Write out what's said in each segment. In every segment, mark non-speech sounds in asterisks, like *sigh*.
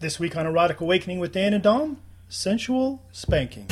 This week on Erotic Awakening with Dan and Dawn, sensual spanking.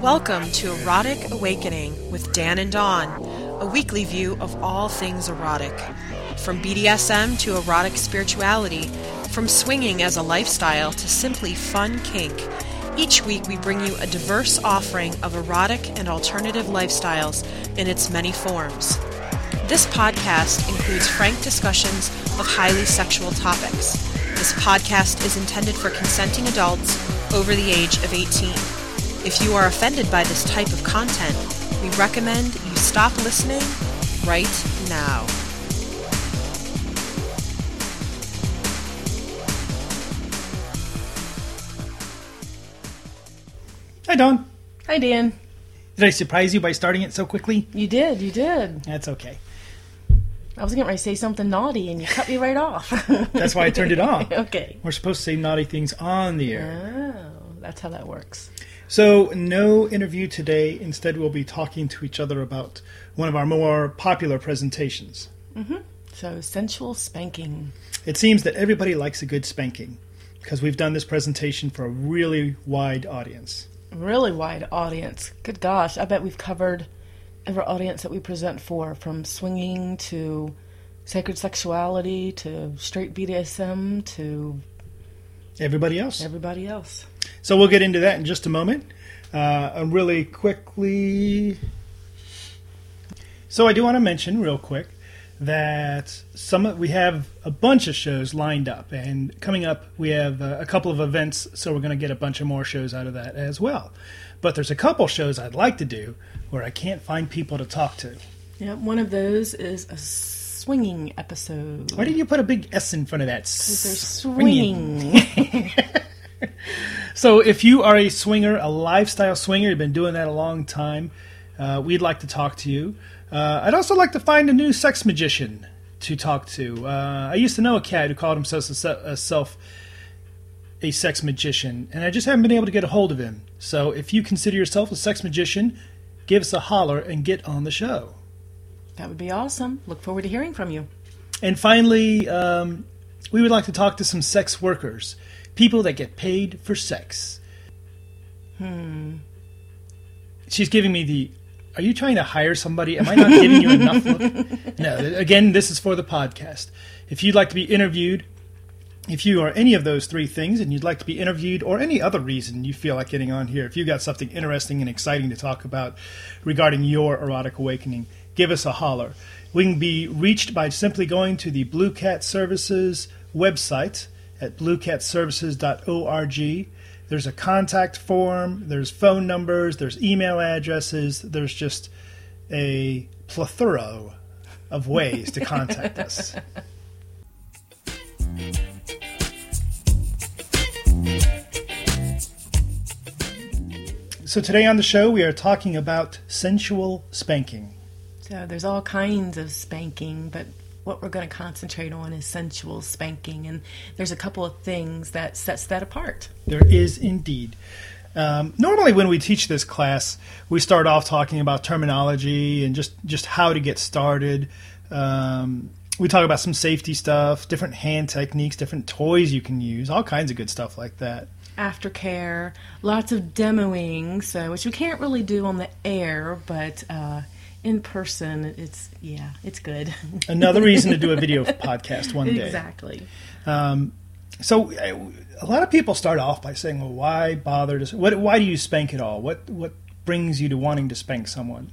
Welcome to Erotic Awakening with Dan and Dawn, a weekly view of all things erotic. From BDSM to erotic spirituality, from swinging as a lifestyle to simply fun kink, each week we bring you a diverse offering of erotic and alternative lifestyles in its many forms. This podcast includes frank discussions of highly sexual topics. This podcast is intended for consenting adults over the age of 18. If you are offended by this type of content, we recommend you stop listening right now. Hi, Dawn. Hi, Dan. Did I surprise you by starting it so quickly? You did, you did. That's okay. I was getting ready to say something naughty and you cut me right off. *laughs* That's why I turned it off. *laughs* okay. We're supposed to say naughty things on the air. Oh, that's how that works. So, no interview today. Instead, we'll be talking to each other about one of our more popular presentations. Mm-hmm. So, sensual spanking. It seems that everybody likes a good spanking because we've done this presentation for a really wide audience. Really wide audience. Good gosh, I bet we've covered every audience that we present for, from swinging to sacred sexuality to straight BDSM to Everybody else? everybody else. So we'll get into that in just a moment. Uh, and really quickly. So I do want to mention real quick that some we have a bunch of shows lined up, and coming up we have uh, a couple of events. So we're going to get a bunch of more shows out of that as well. But there's a couple shows I'd like to do where I can't find people to talk to. Yeah, one of those is a swinging episode. Why did you put a big S in front of that? They're Swinging. swinging. *laughs* So, if you are a swinger, a lifestyle swinger, you've been doing that a long time, uh, we'd like to talk to you. Uh, I'd also like to find a new sex magician to talk to. Uh, I used to know a cat who called himself a, se- a self a sex magician, and I just haven't been able to get a hold of him. So, if you consider yourself a sex magician, give us a holler and get on the show. that would be awesome. Look forward to hearing from you. And finally, um, we would like to talk to some sex workers, people that get paid for sex. Hmm. She's giving me the. Are you trying to hire somebody? Am I not giving you enough look? *laughs* No. Again, this is for the podcast. If you'd like to be interviewed, if you are any of those three things and you'd like to be interviewed or any other reason you feel like getting on here, if you've got something interesting and exciting to talk about regarding your erotic awakening, give us a holler. We can be reached by simply going to the Blue Cat Services website at bluecatservices.org. There's a contact form, there's phone numbers, there's email addresses, there's just a plethora of ways to contact us. *laughs* So today on the show, we are talking about sensual spanking. So there's all kinds of spanking, but what we're going to concentrate on is sensual spanking, and there's a couple of things that sets that apart. There is indeed. Um, normally, when we teach this class, we start off talking about terminology and just, just how to get started. Um, we talk about some safety stuff, different hand techniques, different toys you can use, all kinds of good stuff like that. Aftercare, lots of demoing, so which we can't really do on the air, but uh, in person, it's yeah, it's good. *laughs* Another reason to do a video podcast one day. exactly. So uh, a lot of people start off by saying, "Well, why bother to? What? Why do you spank at all? What? What brings you to wanting to spank someone?"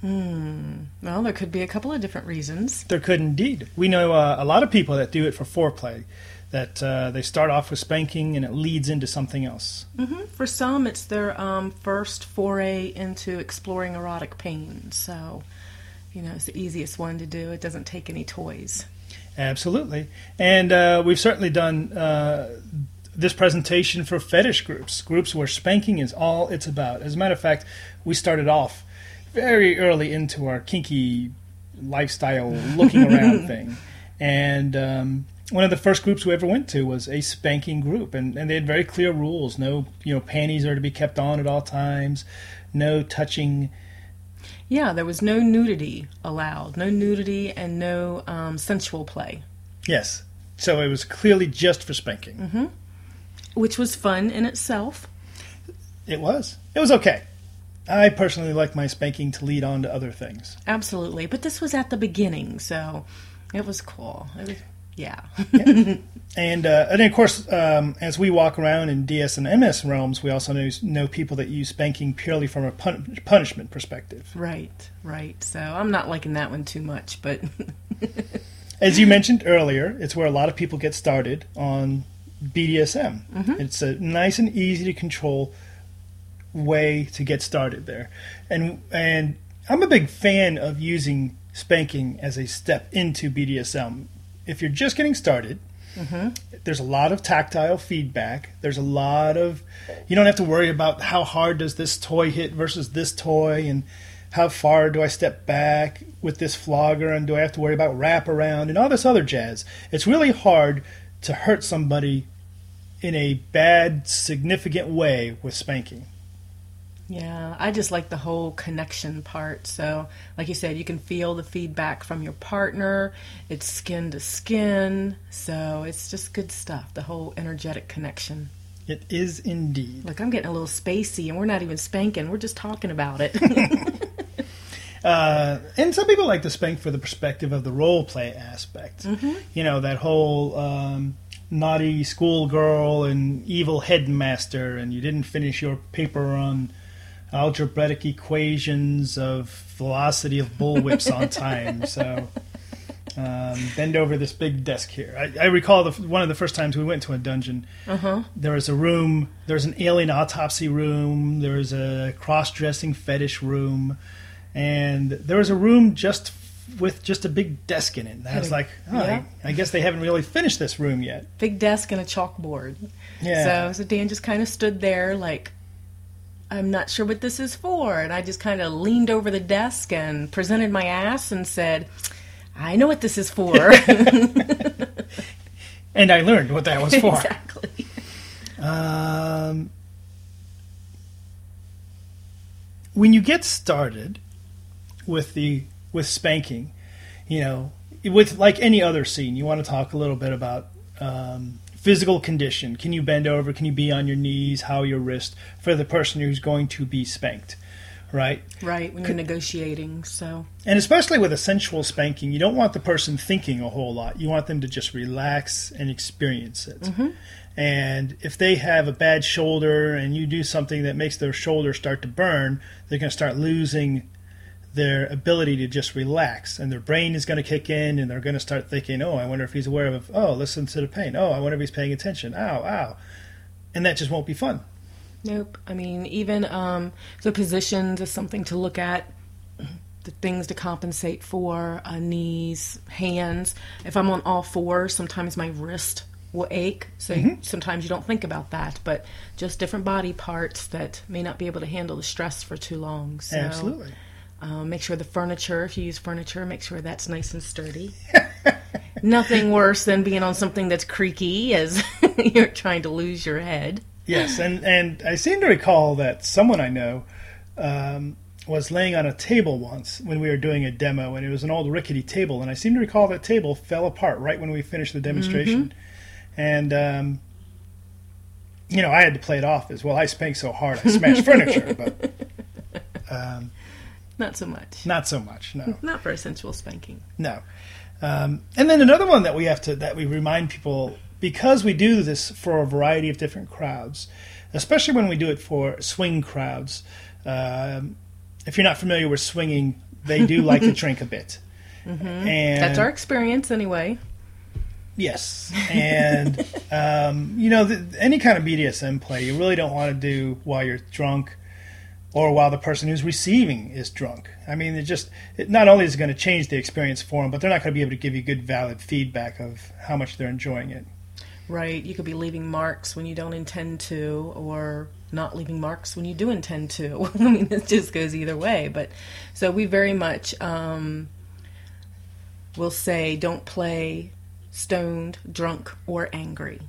Hmm. Well, there could be a couple of different reasons. There could indeed. We know uh, a lot of people that do it for foreplay. That uh, they start off with spanking and it leads into something else. For some, it's their um, first foray into exploring erotic pain. So, you know, it's the easiest one to do. It doesn't take any toys. Absolutely, and uh, we've certainly done uh, this presentation for fetish groups, groups where spanking is all it's about. As a matter of fact, we started off very early into our kinky lifestyle looking around *laughs* thing, and um, one of the first groups we ever went to was a spanking group, and, and they had very clear rules. No, you know, panties are to be kept on at all times. No touching. Yeah, there was no nudity allowed, no nudity and no um, sensual play, Yes. So it was clearly just for spanking. Mm-hmm. which was fun in itself. It was. It was okay. I personally like my spanking to lead on to other things. Absolutely, but this was at the beginning, so it was cool. It was, yeah. And uh, and of course, um, as we walk around in DS and MS realms, we also know, know people that use spanking purely from a pun- punishment perspective. right, right. So I'm not liking that one too much, but *laughs* As you mentioned earlier, it's where a lot of people get started on BDSM. It's a nice and easy to control way to get started there. And and I'm a big fan of using spanking as a step into BDSM. If you're just getting started, there's a lot of tactile feedback. There's a lot of you don't have to worry about how hard does this toy hit versus this toy and how far do I step back with this flogger and do I have to worry about wraparound and all this other jazz. It's really hard to hurt somebody in a bad, significant way with spanking. Yeah, I just like the whole connection part. So, like you said, you can feel the feedback from your partner. It's skin to skin, so it's just good stuff. The whole energetic connection. It is indeed. Like I'm getting a little spacey, and we're not even spanking. We're just talking about it. *laughs* Uh, and some people like to spank for the perspective of the role play aspect. You know, that whole um, naughty schoolgirl and evil headmaster, and you didn't finish your paper on algebraic equations of velocity of bullwhips on time. So um, bend over this big desk here. I, I recall the, one of the first times we went to a dungeon. uh-huh. There was a room. There was an alien autopsy room. There was a cross-dressing fetish room, and there was a room just with just a big desk in it. And I was like, oh, Yeah. I, I guess they haven't really finished this room yet. Big desk and a chalkboard. Yeah. So, so Dan just kind of stood there, like, I'm not sure what this is for. And I just kind of leaned over the desk and presented my ass and said, I know what this is for. *laughs* and I learned what that was for. exactly. Um, when you get started with the with spanking, you know, with like any other scene, you want to talk a little bit about um, physical condition. Can you bend over? Can you be on your knees? How your wrist for the person who's going to be spanked, right? Right, when you're negotiating. So, And especially with a sensual spanking, you don't want the person thinking a whole lot. You want them to just relax and experience it. Mm-hmm. And if they have a bad shoulder and you do something that makes their shoulder start to burn, they're going to start losing their ability to just relax. And their brain is going to kick in and they're going to start thinking, oh, I wonder if he's aware of, oh, listen to the pain. Oh, I wonder if he's paying attention. Ow, ow. And that just won't be fun. nope. I mean, even um, the positions is something to look at. The things to compensate for uh, knees, hands. If I'm on all fours, sometimes my wrist will ache. So you- sometimes you don't think about that, but just different body parts that may not be able to handle the stress for too long. So, Absolutely. Um, make sure the furniture, if you use furniture, make sure that's nice and sturdy. *laughs* Nothing worse than being on something that's creaky as *laughs* you're trying to lose your head. Yes, and and I seem to recall that someone I know um, was laying on a table once when we were doing a demo, and it was an old rickety table, and I seem to recall that table fell apart right when we finished the demonstration, and um, you know I had to play it off as well. I spanked so hard I smashed furniture, but *laughs* um, Not so much. not so much. No. *laughs* Not for a sensual spanking. No. Um, and then another one that we have to that we remind people because we do this for a variety of different crowds, especially when we do it for swing crowds. Um, if you're not familiar with swinging, they do like to *laughs* drink a bit. And That's our experience anyway. Yes, and *laughs* um, you know the, any kind of BDSM play you really don't want to do while you're drunk or while the person who's receiving is drunk. I mean, it just it not only is it going to change the experience for them, but they're not going to be able to give you good, valid feedback of how much they're enjoying it. Right. You could be leaving marks when you don't intend to, or not leaving marks when you do intend to. *laughs* I mean, it just goes either way. But so we very much um, will say don't play stoned, drunk, or angry.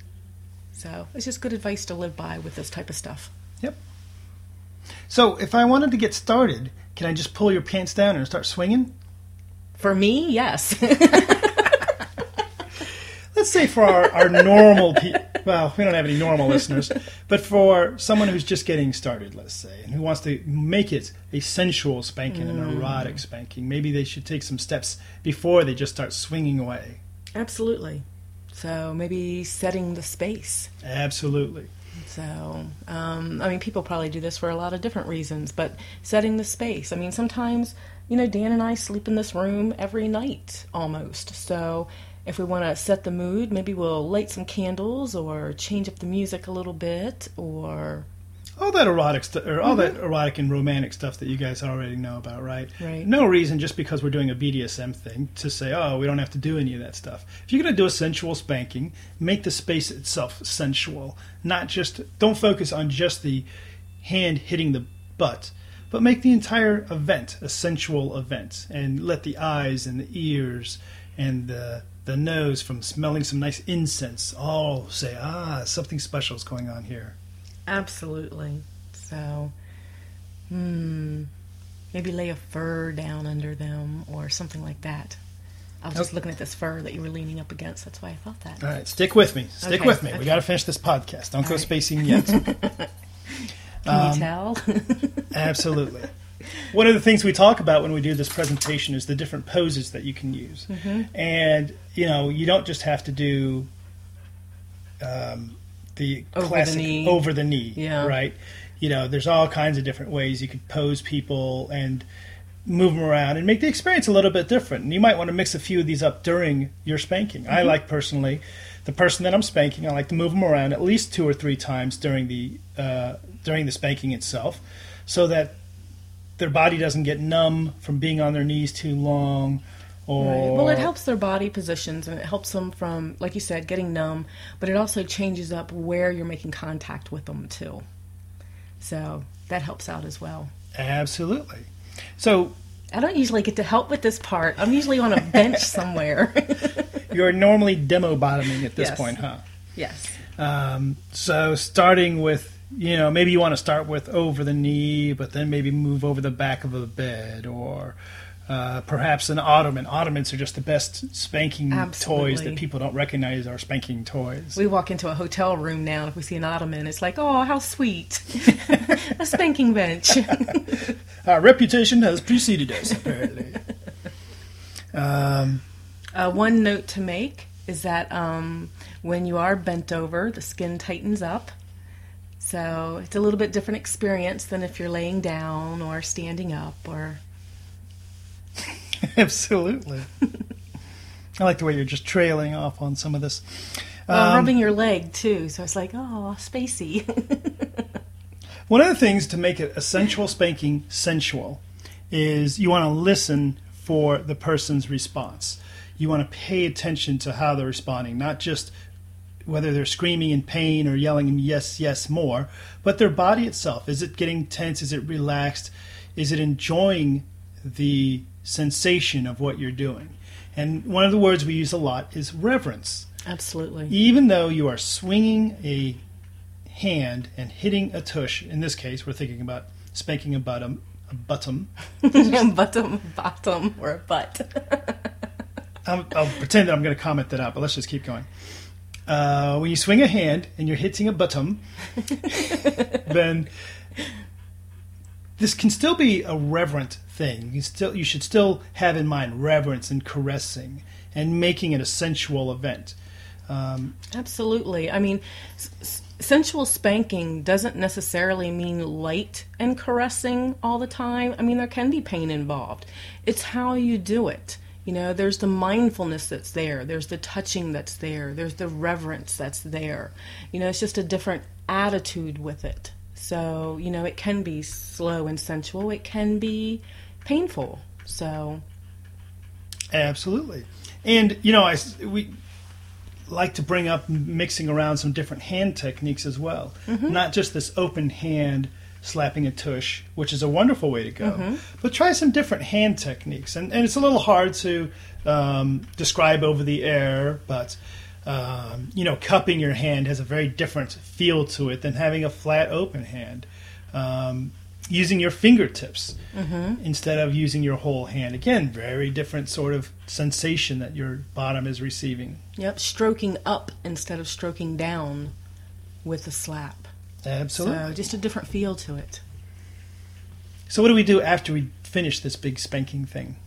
So it's just good advice to live by with this type of stuff. Yep. So, if I wanted to get started, can I just pull your pants down and start swinging? For me, yes. *laughs* Let's say for our, our normal people, well, we don't have any normal listeners, but for someone who's just getting started, let's say, and who wants to make it a sensual spanking, an mm. erotic spanking, maybe they should take some steps before they just start swinging away. Absolutely. So maybe setting the space. Absolutely. So, um, I mean, people probably do this for a lot of different reasons, but setting the space. I mean, sometimes, you know, Dan and I sleep in this room every night almost. So, if we want to set the mood, maybe we'll light some candles or change up the music a little bit or. All that erotic stuff, or all that erotic and romantic stuff that you guys already know about, right? Right. No reason just because we're doing a BDSM thing to say, oh, we don't have to do any of that stuff. If you're going to do a sensual spanking, make the space itself sensual. Not just, don't focus on just the hand hitting the butt, but make the entire event a sensual event and let the eyes and the ears and the the nose from smelling some nice incense all say, ah, something special is going on here. Absolutely. So, hmm, maybe lay a fur down under them or something like that. I was just looking at this fur that you were leaning up against. That's why I thought that. All right, stick with me. Stick Okay, with me. okay. We got to finish this podcast. Don't go All right. spacing yet. *laughs* *laughs* Can Um, you tell? *laughs* Absolutely. One of the things we talk about when we do this presentation is the different poses that you can use. Mm-hmm. And, you know, you don't just have to do um, the Over the classic knee. over the knee, Yeah. right? You know, there's all kinds of different ways you could pose people and move them around and make the experience a little bit different. And you might want to mix a few of these up during your spanking. I like personally the person that I'm spanking. I like to move them around at least two or three times during the uh, during the spanking itself, so that their body doesn't get numb from being on their knees too long. Or Right. Well, it helps their body positions and it helps them from, like you said, getting numb, but it also changes up where you're making contact with them too. So that helps out as well. absolutely. So I don't usually get to help with this part. I'm usually on a bench *laughs* somewhere. *laughs* you're normally demo bottoming at this Yes. point, huh? yes. Um, so starting with, you know, maybe you want to start with over the knee, but then maybe move over the back of a bed, or uh, perhaps an ottoman. Ottomans are just the best spanking toys that people don't recognize are spanking toys. We walk into a hotel room now, and if we see an ottoman, it's like, oh, how sweet. *laughs* a spanking bench. *laughs* Our reputation has preceded us, apparently. um, Uh, one note to make is that um, when you are bent over, the skin tightens up. So it's a little bit different experience than if you're laying down or standing up or. *laughs* absolutely. I like the way you're just trailing off on some of this. Well, Um, rubbing your leg too, so it's like, oh, spacey. *laughs* One of the things to make it a sensual spanking sensual is you want to listen for the person's response. You want to pay attention to how they're responding, not just whether they're screaming in pain or yelling yes, yes, more, but their body itself. Is it getting tense? Is it relaxed? Is it enjoying the sensation of what you're doing? And one of the words we use a lot is reverence Absolutely. even though you are swinging a hand and hitting a tush, in this case, we're thinking about spanking a bottom, a bottom. *laughs* bottom, bottom, or a butt. *laughs* I'll, I'll pretend that I'm going to comment that out, but let's just keep going. Uh, when you swing a hand and you're hitting a bottom, *laughs* then this can still be a reverent thing. You still, you should still have in mind reverence and caressing and making it a sensual event. Um, Absolutely. I mean, s- sensual spanking doesn't necessarily mean light and caressing all the time. I mean, there can be pain involved. It's how you do it. You know, there's the mindfulness that's there, there's the touching that's there, there's the reverence that's there. You know, it's just a different attitude with it. So, you know, it can be slow and sensual, it can be painful. So, Absolutely, and you know, I we like to bring up mixing around some different hand techniques as well, not just this open hand slapping a tush, which is a wonderful way to go, but try some different hand techniques, and and it's a little hard to um, describe over the air, but. Um, you know, cupping your hand has a very different feel to it than having a flat open hand. Um, using your fingertips mm-hmm. instead of using your whole hand. Again, very different sort of sensation that your bottom is receiving. Yep, stroking up instead of stroking down with a slap. Absolutely. So just a different feel to it. So, what do we do after we finish this big spanking thing?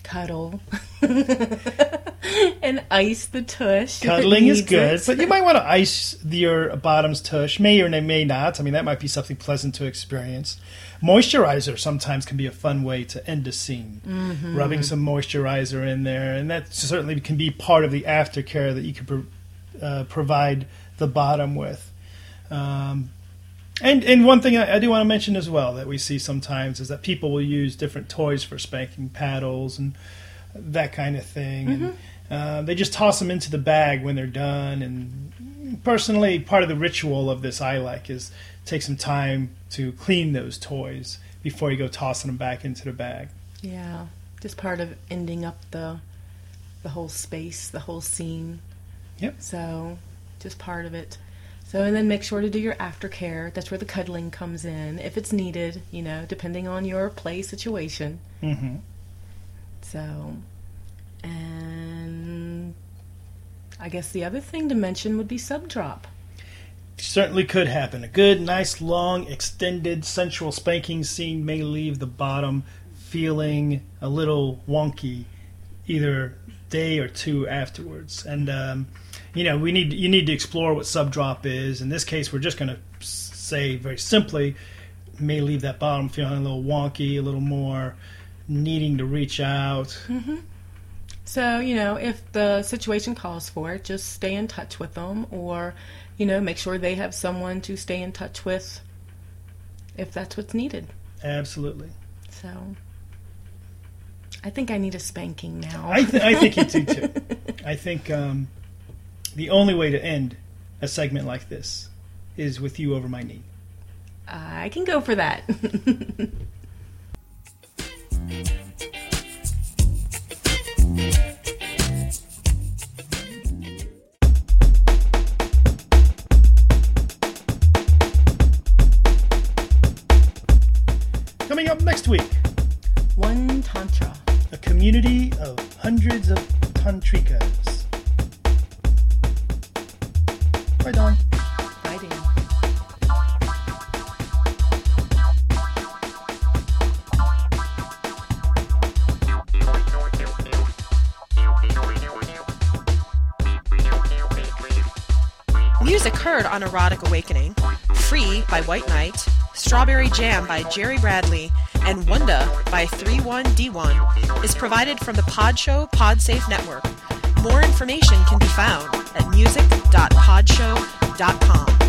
Cuddle. *laughs* and ice the tush. *laughs* Cuddling is good, it. but you might want to ice your bottom's tush. May or may not. I mean, that might be something pleasant to experience. Moisturizer sometimes can be a fun way to end a scene. Mm-hmm. Rubbing some moisturizer in there, and that certainly can be part of the aftercare that you could pro- uh, provide the bottom with. Um, and and one thing I, I do want to mention as well that we see sometimes is that people will use different toys for spanking paddles and that kind of thing. And, uh, they just toss them into the bag when they're done. And personally, part of the ritual of this I like is take some time to clean those toys before you go tossing them back into the bag. Yeah, just part of ending up the the whole space, the whole scene. Yep. So, just part of it. So, and then make sure to do your aftercare. That's where the cuddling comes in, if it's needed. You know, depending on your play situation. hmm So, and I guess the other thing to mention would be sub drop. Certainly could happen. A good, nice, long, extended, sensual spanking scene may leave the bottom feeling a little wonky, either day or two afterwards. And um, you know, we need you need to explore what sub drop is. In this case, we're just going to say very simply, may leave that bottom feeling a little wonky, a little more needing to reach out. So, you know, if the situation calls for it, just stay in touch with them or, you know, make sure they have someone to stay in touch with if that's what's needed. Absolutely. So, I think I need a spanking now. I, th- I think you do too. *laughs* I think um, the only way to end a segment like this is with you over my knee. I can go for that. Coming up next week, One Tantra. a community of hundreds of tantrikas. Heard on Erotic Awakening, Free by White Knight, Strawberry Jam by Jerry Bradley, and Wunda by 31D1 is provided from the Podshow Podsafe Network. More information can be found at music.podshow.com.